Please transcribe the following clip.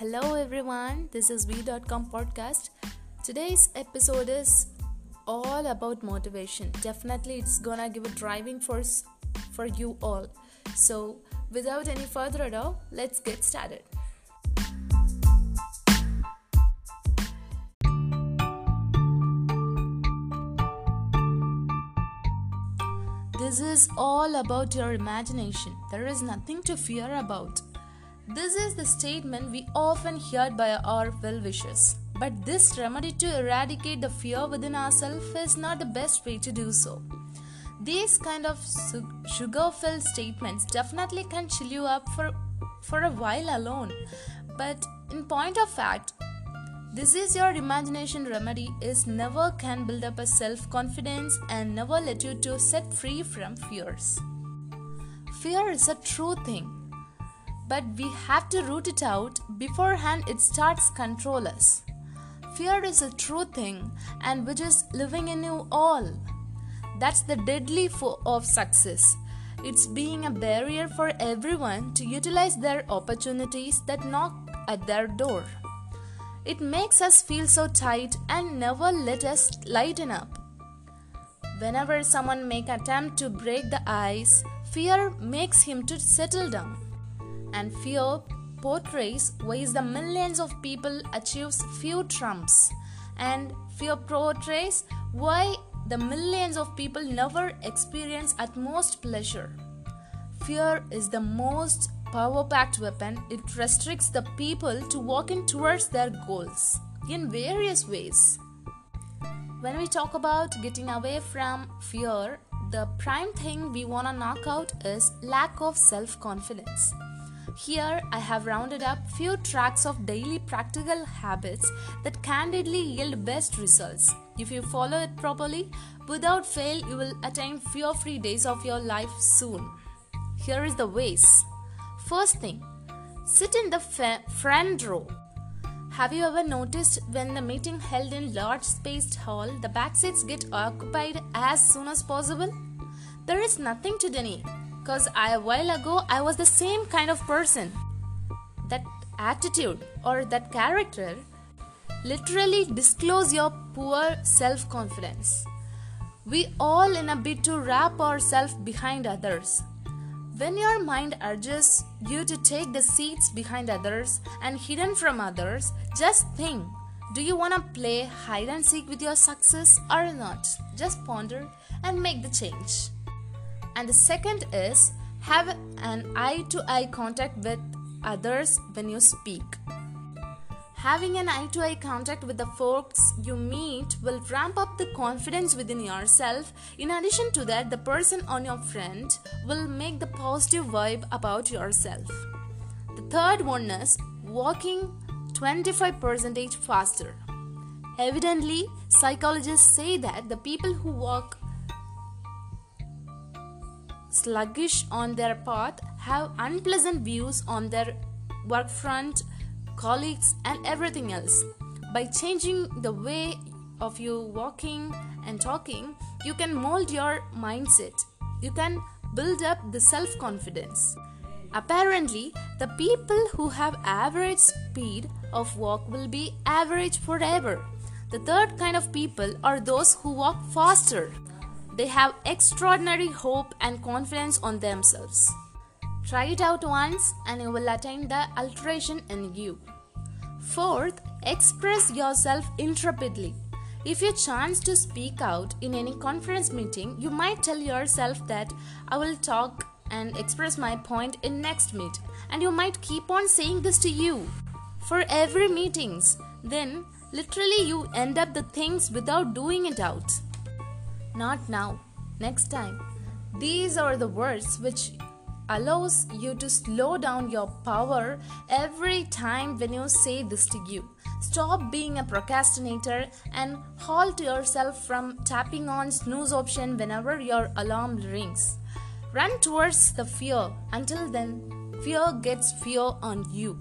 Hello everyone, this is V.com podcast. Today's episode is all about motivation. Definitely, it's gonna give a driving force for you all. So, without any further ado, let's get started. This is all about your imagination. There is nothing to fear about. This is the statement we often hear by our well wishers. But this remedy to eradicate the fear within ourselves is not the best way to do so. These kind of sugar filled statements definitely can chill you up for, for a while alone. But in point of fact, this is your imagination remedy is never can build up a self-confidence and never let you to set free from fears. Fear is a true thing, but we have to root it out beforehand it starts control us. Fear is a true thing and which is living in you all. That's the deadly foe of success. It's being a barrier for everyone to utilize their opportunities that knock at their door. It makes us feel so tight and never let us lighten up. Whenever someone make attempt to break the ice, fear makes him to settle down. And fear portrays ways the millions of people achieves few trumps. And fear portrays why the millions of people never experience utmost pleasure. Fear is the most power packed weapon, it restricts the people to walking towards their goals in various ways. When we talk about getting away from fear, the prime thing we want to knock out is lack of self confidence. Here I have rounded up few tracks of daily practical habits that candidly yield best results. If you follow it properly, without fail you will attain fear-free days of your life soon. Here is the ways. First thing, sit in the front row. Have you ever noticed when the meeting held in large spaced hall, the back seats get occupied as soon as possible? There is nothing to deny, cause I, a while ago I was the same kind of person. That attitude or that character literally disclose your poor self confidence. We all in a bid to wrap ourselves behind others when your mind urges you to take the seats behind others and hidden from others, just think do you want to play hide and seek with your success or not? Just ponder and make the change. And the second is have an eye to eye contact with others when you speak. Having an eye to eye contact with the folks you meet will ramp up the confidence within yourself. In addition to that, the person on your friend will make the positive vibe about yourself. The third one is walking 25% faster. Evidently, psychologists say that the people who walk sluggish on their path have unpleasant views on their work front colleagues, and everything else. By changing the way of you walking and talking, you can mold your mindset. You can build up the self confidence. Apparently, the people who have average speed of walk will be average forever. The third kind of people are those who walk faster. They have extraordinary hope and confidence on themselves. Try it out once and you will attain the alteration in you. Fourth, express yourself intrepidly. If you chance to speak out in any conference meeting, you might tell yourself that I will talk and express my point in next meet and you might keep on saying this to you for every meetings then literally you end up the things without doing it out not now next time these are the words which allows you to slow down your power every time when you say this to you. Stop being a procrastinator and halt yourself from tapping on snooze option whenever your alarm rings. Run towards the fear until then fear gets fear on you.